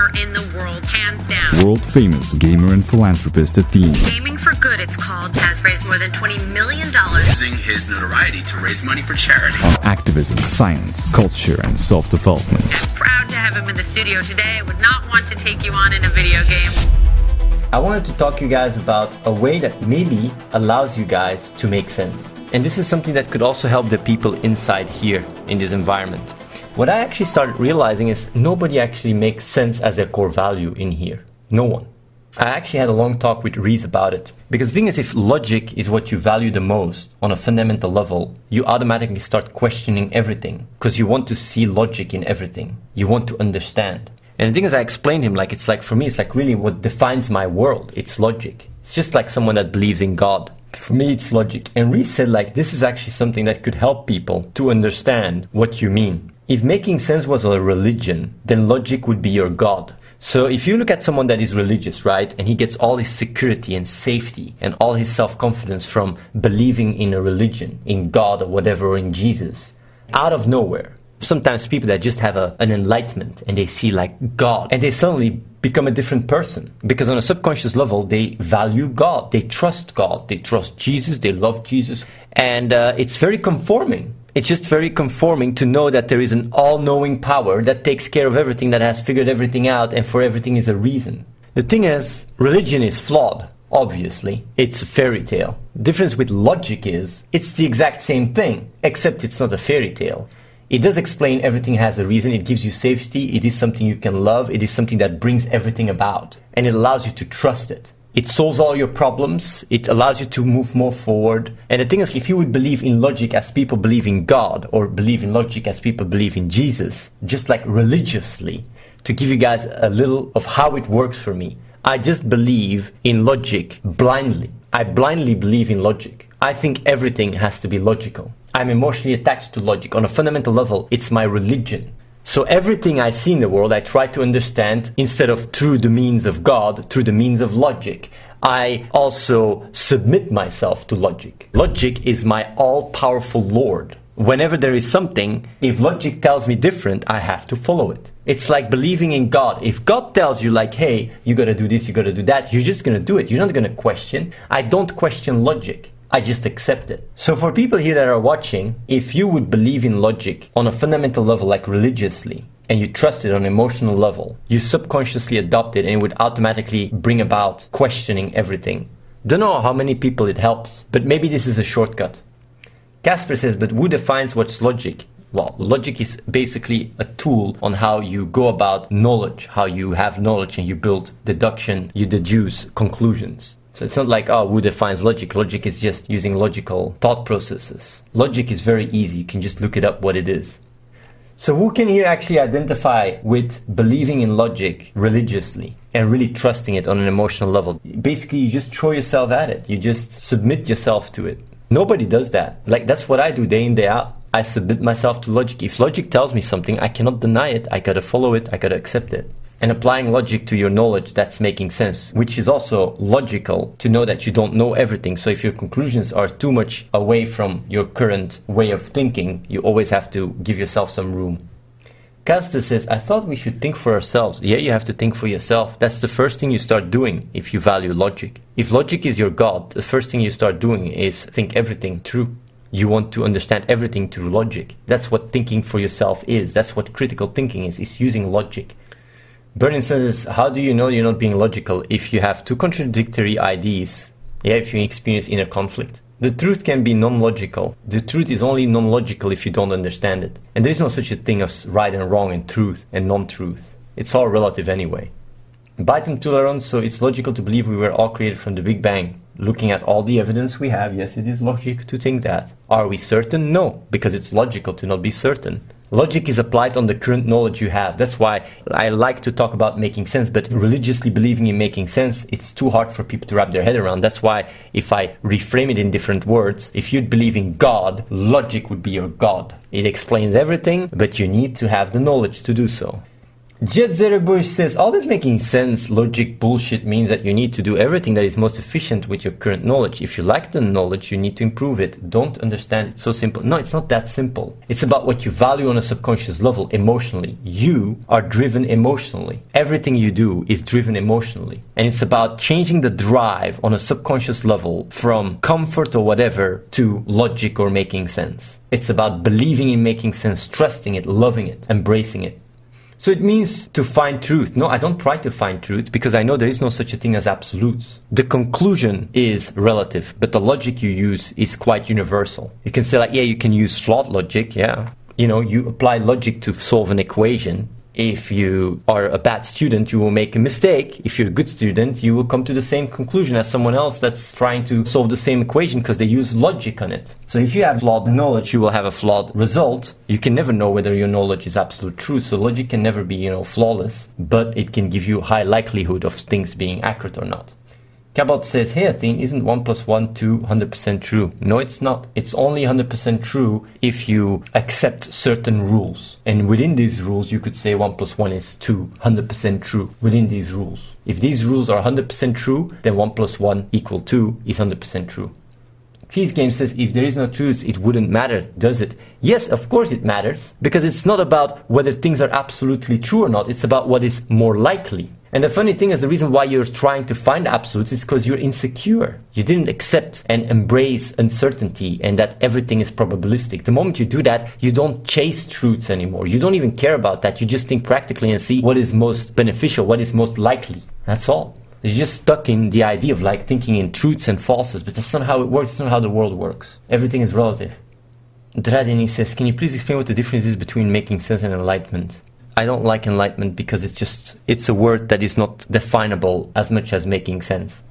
Gamer in the world, hands down. World famous gamer and philanthropist Athene. Gaming for Good, it's called, has raised more than $20 million. using his notoriety to raise money for charity. On activism, science, culture, and self development. Proud to have him in the studio today. I would not want to take you on in a video game. I wanted to talk to you guys about a way that maybe allows you guys to make sense. And this is something that could also help the people inside here in this environment. What I actually started realizing is nobody actually makes sense as their core value in here. No one. I actually had a long talk with Reese about it. Because the thing is, if logic is what you value the most on a fundamental level, you automatically start questioning everything. Because you want to see logic in everything. You want to understand. And the thing is, I explained him like it's like for me, it's like really what defines my world. It's logic. It's just like someone that believes in God. For me, it's logic. And Reese said like this is actually something that could help people to understand what you mean. If making sense was a religion, then logic would be your God. So if you look at someone that is religious, right, and he gets all his security and safety and all his self-confidence from believing in a religion, in God or whatever, or in Jesus, out of nowhere, sometimes people that just have a, an enlightenment and they see like God and they suddenly become a different person. Because on a subconscious level they value God, they trust God, they trust Jesus, they love Jesus, and uh, it's very conforming. It's just very conforming to know that there is an all knowing power that takes care of everything, that has figured everything out, and for everything is a reason. The thing is, religion is flawed. Obviously, it's a fairy tale. The difference with logic is it's the exact same thing, except it's not a fairy tale. It does explain everything has a reason. It gives you safety. It is something you can love. It is something that brings everything about. And it allows you to trust it. It solves all your problems. It allows you to move more forward. And the thing is, if you would believe in logic as people believe in God, or believe in logic as people believe in Jesus, just like religiously, to give you guys a little of how it works for me, I just believe in logic blindly. I blindly believe in logic. I think everything has to be logical. I'm emotionally attached to logic. On a fundamental level, it's my religion. So everything I see in the world, I try to understand instead of through the means of God, through the means of logic. I also submit myself to logic. Logic is my all powerful Lord. Whenever there is something, if logic tells me different, I have to follow it. It's like believing in God. If God tells you, like, hey, you gotta do this, you gotta do that, you're just gonna do it. You're not gonna question. I don't question logic. I just accept it. So for people here that are watching, if you would believe in logic on a fundamental level, like religiously, and you trust it on an emotional level, you subconsciously adopt it and it would automatically bring about questioning everything. Don't know how many people it helps, but maybe this is a shortcut. Casper says, but who defines what's logic? Well, logic is basically a tool on how you go about knowledge, how you have knowledge and you build deduction, you deduce conclusions. So it's not like, oh, who defines logic? Logic is just using logical thought processes. Logic is very easy. You can just look it up what it is. So who can here actually identify with believing in logic religiously and really trusting it on an emotional level? Basically, you just throw yourself at it. You just submit yourself to it. Nobody does that. Like, that's what I do day in, day out. I submit myself to logic. If logic tells me something, I cannot deny it. I gotta follow it. I gotta accept it and applying logic to your knowledge that's making sense, which is also logical to know that you don't know everything. So if your conclusions are too much away from your current way of thinking, you always have to give yourself some room. Casta says, I thought we should think for ourselves. Yeah, you have to think for yourself. That's the first thing you start doing if you value logic. If logic is your God, the first thing you start doing is think everything through. You want to understand everything through logic. That's what thinking for yourself is. That's what critical thinking is. It's using logic. Berlin says, How do you know you're not being logical if you have two contradictory ideas? Yeah, if you experience inner conflict. The truth can be non logical. The truth is only non logical if you don't understand it. And there is no such a thing as right and wrong and truth and non truth. It's all relative anyway. Biting tolerance, so it's logical to believe we were all created from the Big Bang. Looking at all the evidence we have, yes, it is logic to think that. Are we certain? No, because it's logical to not be certain. Logic is applied on the current knowledge you have. That's why I like to talk about making sense, but religiously believing in making sense, it's too hard for people to wrap their head around. That's why if I reframe it in different words, if you'd believe in God, logic would be your God. It explains everything, but you need to have the knowledge to do so. Jet Zerbush says, all this making sense logic bullshit means that you need to do everything that is most efficient with your current knowledge. If you lack the knowledge, you need to improve it. Don't understand it's so simple. No, it's not that simple. It's about what you value on a subconscious level emotionally. You are driven emotionally. Everything you do is driven emotionally. And it's about changing the drive on a subconscious level from comfort or whatever to logic or making sense. It's about believing in making sense, trusting it, loving it, embracing it. So it means to find truth. No, I don't try to find truth because I know there is no such a thing as absolutes. The conclusion is relative, but the logic you use is quite universal. You can say like, yeah, you can use flawed logic, yeah. You know, you apply logic to solve an equation if you are a bad student, you will make a mistake. If you're a good student, you will come to the same conclusion as someone else that's trying to solve the same equation because they use logic on it. So if you have flawed knowledge, you will have a flawed result. You can never know whether your knowledge is absolute truth. So logic can never be, you know, flawless, but it can give you high likelihood of things being accurate or not. Cabot says, hey Athene, isn't 1 plus 1 2 100% true? No, it's not. It's only 100% true if you accept certain rules. And within these rules, you could say 1 plus 1 is 2, 100% true within these rules. If these rules are 100% true, then 1 plus 1 equal 2 is 100% true. Cheese Game says if there is no truth, it wouldn't matter, does it? Yes, of course it matters, because it's not about whether things are absolutely true or not, it's about what is more likely. And the funny thing is, the reason why you're trying to find absolutes is because you're insecure. You didn't accept and embrace uncertainty and that everything is probabilistic. The moment you do that, you don't chase truths anymore. You don't even care about that. You just think practically and see what is most beneficial, what is most likely. That's all. You're just stuck in the idea of like thinking in truths and falses, but that's not how it works. It's not how the world works. Everything is relative. Dradini says, Can you please explain what the difference is between making sense and enlightenment? I don't like enlightenment because it's just it's a word that is not definable as much as making sense.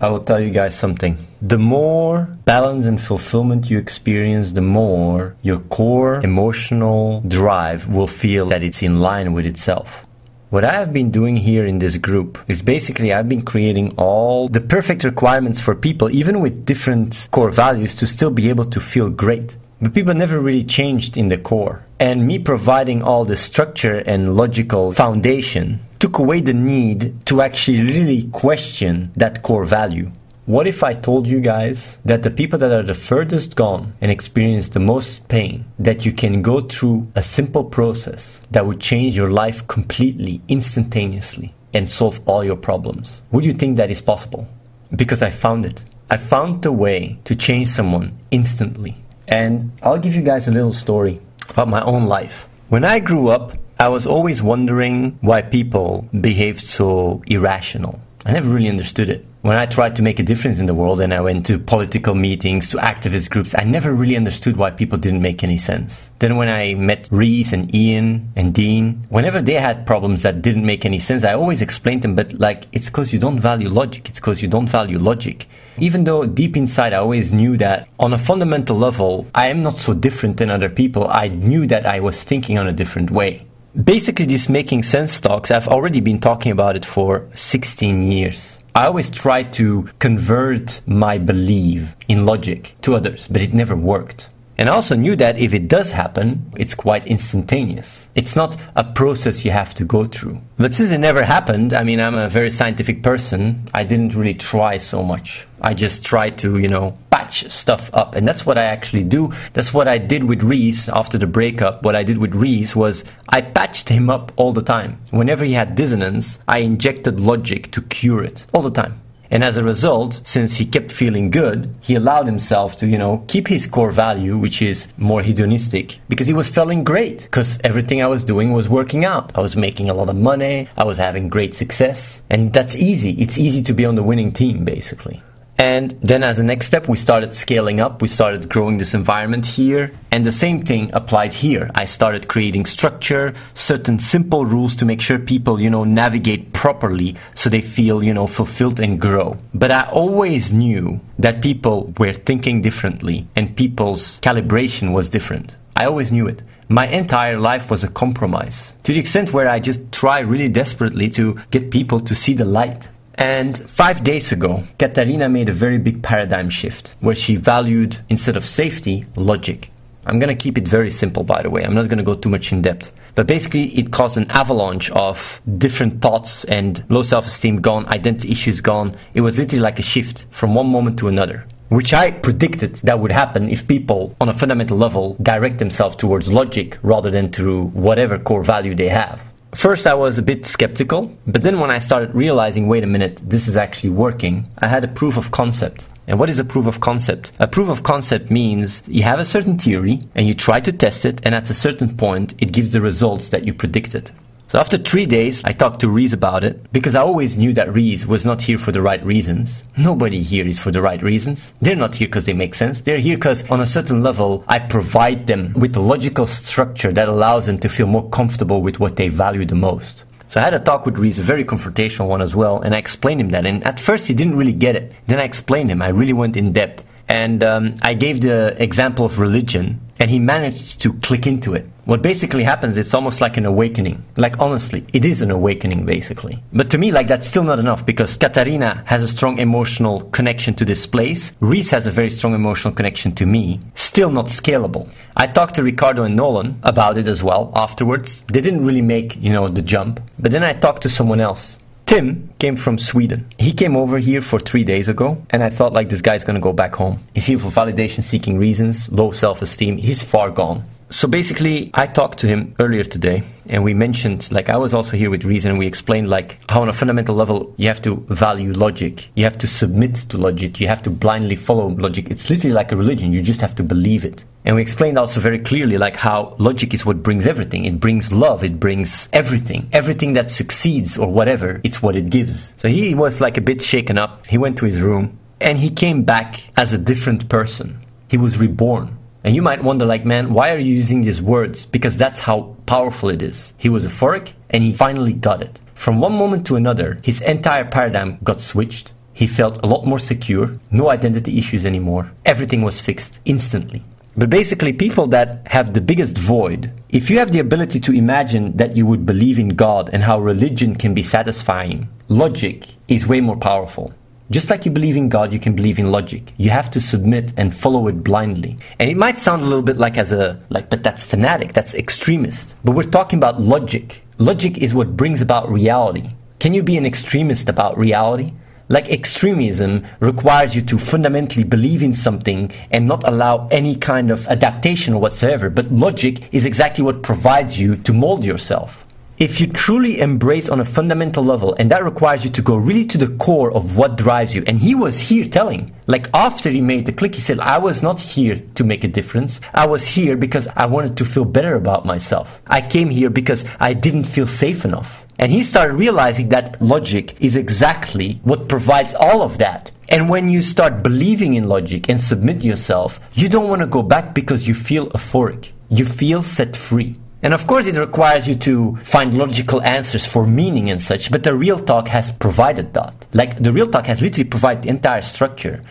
I will tell you guys something. The more balance and fulfillment you experience, the more your core emotional drive will feel that it's in line with itself. What I have been doing here in this group is basically I've been creating all the perfect requirements for people, even with different core values, to still be able to feel great. But people never really changed in the core. And me providing all the structure and logical foundation took away the need to actually really question that core value. What if I told you guys that the people that are the furthest gone and experience the most pain, that you can go through a simple process that would change your life completely, instantaneously, and solve all your problems? Would you think that is possible? Because I found it. I found the way to change someone instantly. And I'll give you guys a little story about my own life. When I grew up, I was always wondering why people behaved so irrational. I never really understood it. When I tried to make a difference in the world and I went to political meetings, to activist groups, I never really understood why people didn't make any sense. Then when I met Reese and Ian and Dean, whenever they had problems that didn't make any sense, I always explained them, but like, it's because you don't value logic. It's because you don't value logic. Even though deep inside I always knew that on a fundamental level, I am not so different than other people, I knew that I was thinking on a different way. Basically, these making sense talks, I've already been talking about it for 16 years. I always try to convert my belief in logic to others, but it never worked. And also knew that if it does happen, it's quite instantaneous. It's not a process you have to go through. But since it never happened, I mean, I'm a very scientific person. I didn't really try so much. I just tried to, you know, patch stuff up. And that's what I actually do. That's what I did with Reese after the breakup. What I did with Reese was I patched him up all the time. Whenever he had dissonance, I injected logic to cure it all the time. And as a result, since he kept feeling good, he allowed himself to, you know, keep his core value, which is more hedonistic, because he was feeling great. Because everything I was doing was working out. I was making a lot of money. I was having great success. And that's easy. It's easy to be on the winning team, basically. And then, as a next step, we started scaling up. We started growing this environment here. And the same thing applied here. I started creating structure, certain simple rules to make sure people, you know, navigate properly so they feel, you know, fulfilled and grow. But I always knew that people were thinking differently and people's calibration was different. I always knew it. My entire life was a compromise to the extent where I just try really desperately to get people to see the light and five days ago, Katarina made a very big paradigm shift where she valued, instead of safety, logic. I'm going to keep it very simple, by the way. I'm not going to go too much in depth. But basically, it caused an avalanche of different thoughts and low self esteem gone, identity issues gone. It was literally like a shift from one moment to another which I predicted that would happen if people on a fundamental level direct themselves towards logic rather than through whatever core value they have. First, I was a bit skeptical, but then when I started realizing, wait a minute, this is actually working, I had a proof of concept. And what is a proof of concept? A proof of concept means you have a certain theory and you try to test it, and at a certain point, it gives the results that you predicted. So after three days, I talked to Reese about it because I always knew that Reese was not here for the right reasons. Nobody here is for the right reasons. They're not here because they make sense. They're here because on a certain level, I provide them with a logical structure that allows them to feel more comfortable with what they value the most. So I had a talk with Reese, a very confrontational one as well, and I explained him that. And at first he didn't really get it. Then I explained him. I really went in depth. And um, I gave the example of religion and he managed to click into it. What basically happens, it's almost like an awakening. Like, honestly, it is an awakening, basically. But to me, like, that's still not enough because Katarina has a strong emotional connection to this place. Reese has a very strong emotional connection to me. Still not scalable. I talked to Ricardo and Nolan about it as well afterwards. They didn't really make, you know, the jump. But then I talked to someone else Tim came from Sweden. He came over here for three days ago, and I thought like this guy's gonna go back home. He's here for validation seeking reasons, low self esteem. He's far gone. So basically, I talked to him earlier today, and we mentioned, like, I was also here with reason, and we explained, like, how on a fundamental level, you have to value logic. You have to submit to logic. You have to blindly follow logic. It's literally like a religion. You just have to believe it. And we explained also very clearly, like, how logic is what brings everything. It brings love. It brings everything. Everything that succeeds or whatever, it's what it gives. So he was, like, a bit shaken up. He went to his room, and he came back as a different person. He was reborn and you might wonder, like, man, why are you using these words? Because that's how powerful it is. He was euphoric and he finally got it. From one moment to another, his entire paradigm got switched. He felt a lot more secure, no identity issues anymore. Everything was fixed instantly. But basically, people that have the biggest void, if you have the ability to imagine that you would believe in God and how religion can be satisfying, logic is way more powerful. Just like you believe in God, you can believe in logic. You have to submit and follow it blindly. And it might sound a little bit like as a like but that's fanatic, that's extremist. But we're talking about logic. Logic is what brings about reality. Can you be an extremist about reality? Like extremism requires you to fundamentally believe in something and not allow any kind of adaptation whatsoever. But logic is exactly what provides you to mold yourself if you truly embrace on a fundamental level, and that requires you to go really to the core of what drives you, and he was here telling, like after he made the click, he said, I was not here to make a difference. I was here because I wanted to feel better about myself. I came here because I didn't feel safe enough. And he started realizing that logic is exactly what provides all of that. And when you start believing in logic and submit yourself, you don't want to go back because you feel euphoric. You feel set free. And of course, it requires you to find logical answers for meaning and such, but the real talk has provided that. Like, the real talk has literally provided the entire structure.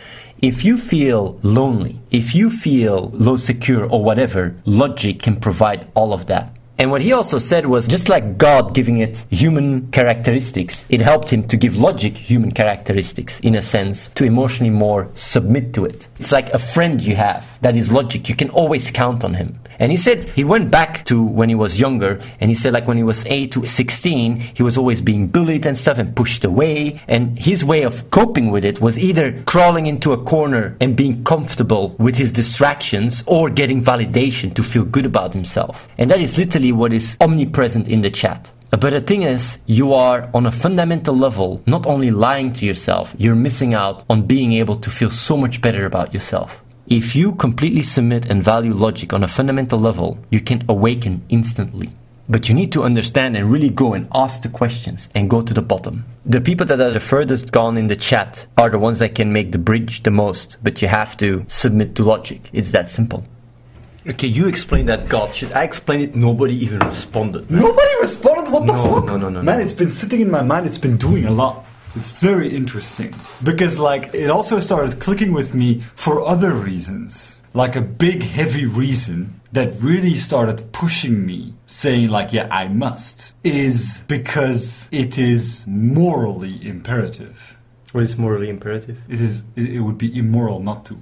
If you feel lonely, if you feel low secure or whatever, logic can provide all of that. And what he also said was just like God giving it human characteristics, it helped him to give logic human characteristics in a sense to emotionally more submit to it. It's like a friend you have that is logic. You can always count on him. And he said he went back to when he was younger, and he said like when he was 8 to 16, he was always being bullied and stuff and pushed away. And his way of coping with it was either crawling into a corner and being comfortable with his distractions or getting validation to feel good about himself. And that is literally what is omnipresent in the chat. But the thing is, you are on a fundamental level not only lying to yourself, you're missing out on being able to feel so much better about yourself. If you completely submit and value logic on a fundamental level, you can awaken instantly. But you need to understand and really go and ask the questions and go to the bottom. The people that are the furthest gone in the chat are the ones that can make the bridge the most, but you have to submit to logic. It's that simple. Okay, you explain that God. Should I explain it? Nobody even responded. Man. Nobody responded? What the no, fuck? No, no, no, Man, it's been sitting in my mind, it's been doing a lot. It's very interesting because, like, it also started clicking with me for other reasons. Like a big, heavy reason that really started pushing me, saying, like, yeah, I must, is because it is morally imperative. What is morally imperative? It is. It would be immoral not to.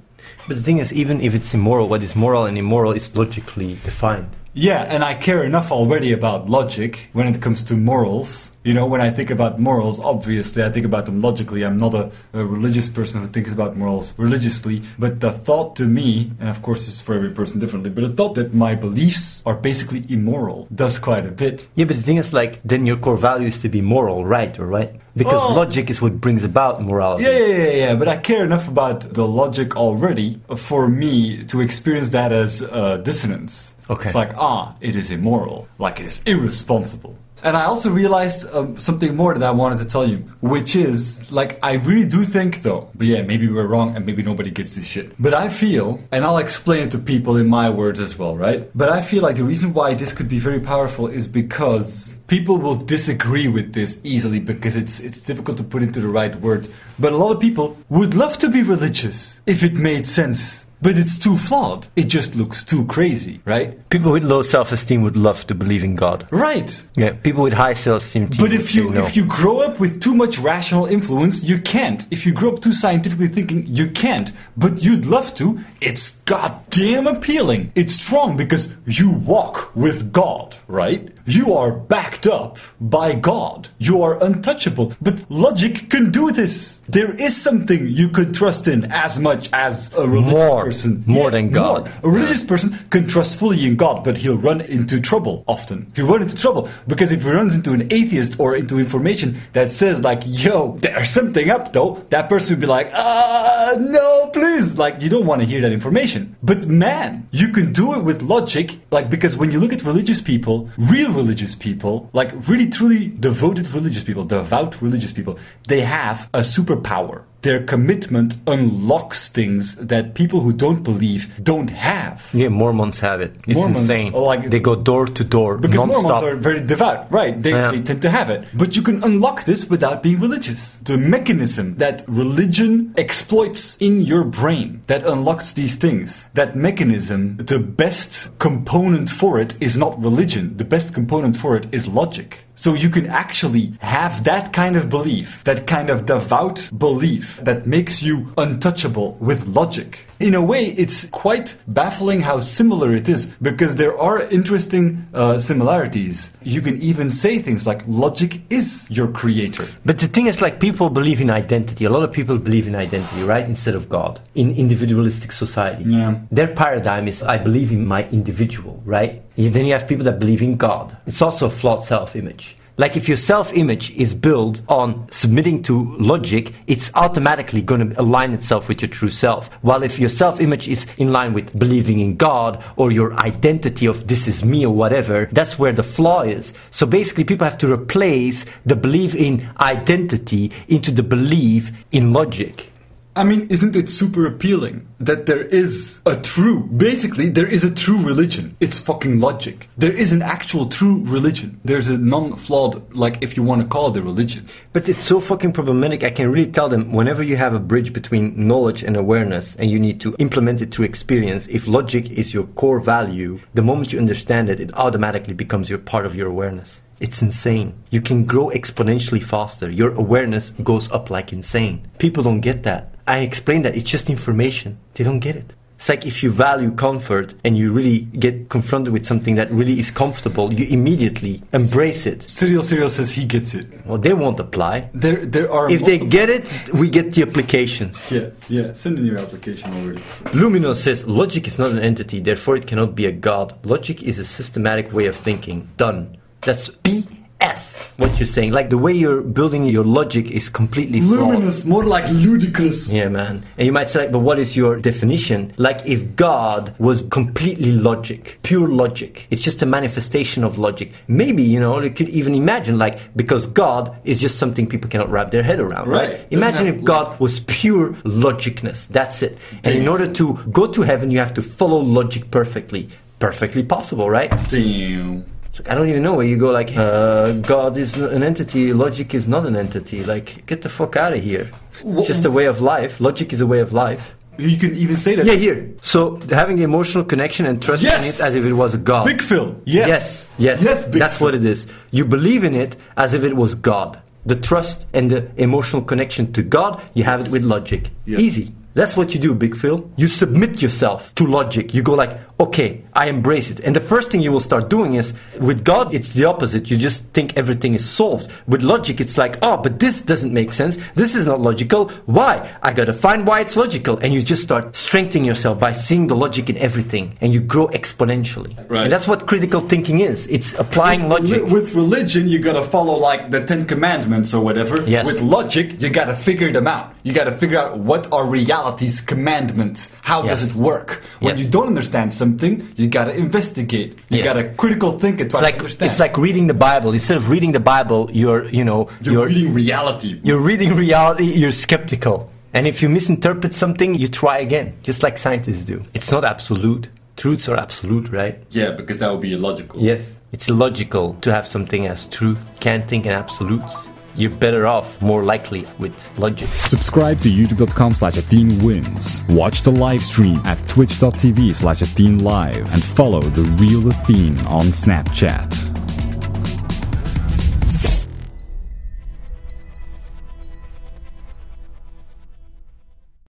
But the thing is, even if it's immoral, what is moral and immoral is logically defined. Yeah, and I care enough already about logic when it comes to morals. You know, when I think about morals, obviously I think about them logically. I'm not a, a religious person who thinks about morals religiously. But the thought to me, and of course this is for every person differently, but the thought that my beliefs are basically immoral does quite a bit. Yeah, but the thing is, like, then your core value is to be moral, right? Or right? Because Well- logic is what brings about morality. Yeah, yeah, yeah, yeah, but I care enough about the logic already for me to experience that as uh, dissonance. Okay. It's like, ah, it is immoral, like it is irresponsible. And I also realized um, something more that I wanted to tell you, which is, like, I really do think, though, but yeah, maybe we're wrong and maybe nobody gets this shit. But I feel, and I'll explain it to people in my words as well, right? But I feel like the reason why this could be very powerful is because people will disagree with this easily because it's it's difficult to put into the right words. But a lot of people would love to be religious if it made sense. But it's too flawed. It just looks too crazy, right? People with low self-esteem would love to believe in God. Right. Yeah, people with high self-esteem. But if you no. if you grow up with too much rational influence, you can't. If you grow up too scientifically thinking, you can't. But you'd love to. It's goddamn appealing. It's strong because you walk with God, right? You are backed up by God. You are untouchable. But logic can do this. There is something you could trust in as much as a religious More. person. More than God. more. A religious person can trust fully in God, but he'll run into trouble often. He'll run into trouble because if he runs into an atheist or into information that says like, "Yo, there's something up," though, that person would be like, "Ah, no, please!" Like you don't want to hear that information. But man, you can do it with logic, like because when you look at religious people, real religious people, like really truly devoted religious people, devout religious people, they have a superpower their commitment unlocks things that people who don't believe don't have. yeah, Mormons have it. It's Mormons, insane. like- they go door to door, Because non-stop. Mormons are very devout, right? They, Yeah. they tend to have it. But you can unlock this without being religious. The mechanism that religion exploits in your brain that unlocks these things, that mechanism, the best component for it is not religion. The best component for it is logic. So you can actually have that kind of belief, that kind of devout belief that makes you untouchable with logic. In a way, it's quite baffling how similar it is because there are interesting uh, similarities. You can even say things like logic is your creator. But the thing is, like, people believe in identity. A lot of people believe in identity, right? Instead of God. In individualistic society. Yeah. Their paradigm is, I believe in my individual, right? Then you have people that believe in God. It's also a flawed self image. Like, if your self image is built on submitting to logic, it's automatically going to align itself with your true self. While if your self image is in line with believing in God or your identity of this is me or whatever, that's where the flaw is. So basically, people have to replace the belief in identity into the belief in logic. I mean, isn't it super appealing that there is a true, basically, there is a true religion. It's fucking logic. There is an actual true religion. There's a non flawed, like, if you want to call it a religion. But it's so fucking problematic. I can really tell them whenever you have a bridge between knowledge and awareness and you need to implement it through experience, if logic is your core value, the moment you understand it, it automatically becomes your part of your awareness. It's insane. You can grow exponentially faster. Your awareness goes up like insane. People don't get that. I explain that it's just information. They don't get it. It's like if you value comfort and you really get confronted with something that really is comfortable, you immediately embrace it. Cyril Cyril says he gets it. Well, they won't apply. There, there are. If they get it, we get the application. Yeah, yeah, send in your application already. Luminous says logic is not an entity, therefore it cannot be a god. Logic is a systematic way of thinking. Done. That's BS. What you're saying, like the way you're building your logic is completely flawed. Luminous, more like ludicrous. Yeah, man. And you might say, like, but what is your definition? Like, if God was completely logic, pure logic, it's just a manifestation of logic. Maybe, you know, you could even imagine, like, because God is just something people cannot wrap their head around, right? Right. Imagine if God was pure logicness. That's it. And in order to go to heaven, you have to follow logic perfectly. Perfectly possible, right? Damn. It's like, I don't even know where you go, like, uh, God is an entity, logic is not an entity. Like, get the fuck out of here. It's just a way of life. Logic is a way of life. You can even say that. Yeah, here. So, having emotional connection and trusting Yes! it as if it was God. Big Phil. Yes. Yes, yes. Yes, Big That's Phil. what it is. You believe in it as if it was God. The trust and the emotional connection to God, you have it with logic. Yes. Easy. That's what you do, Big Phil. You submit yourself to logic. You go like, okay, I embrace it. And the first thing you will start doing is with God, it's the opposite. You just think everything is solved. With logic, it's like, oh, but this doesn't make sense. This is not logical. Why? I gotta find why it's logical. And you just start strengthening yourself by seeing the logic in everything. And you grow exponentially. Right. And that's what critical thinking is. It's applying logic. With religion, you gotta follow like the Ten Commandments or whatever. Yes. With logic, you gotta figure them out. You gotta figure out what are reality's commandments. How Yes. does it work? When Yes. you don't understand something, you gotta investigate. You Yes. gotta critical think and try It's like, to understand. it's like reading the Bible. Instead of reading the Bible, you're, you know, you're, reading reality. you're reading reality, you're skeptical. And if you misinterpret something, you try again, just like scientists do. It's not absolute. Truths are absolute, right? yeah, because that would be illogical. Yes. It's illogical to have something as truth. Can't think in absolutes. You're better off, more likely, with logic. Subscribe to youtube.com slash Wins. Watch the live stream at twitch.tv slash Live and follow the real Athene on Snapchat.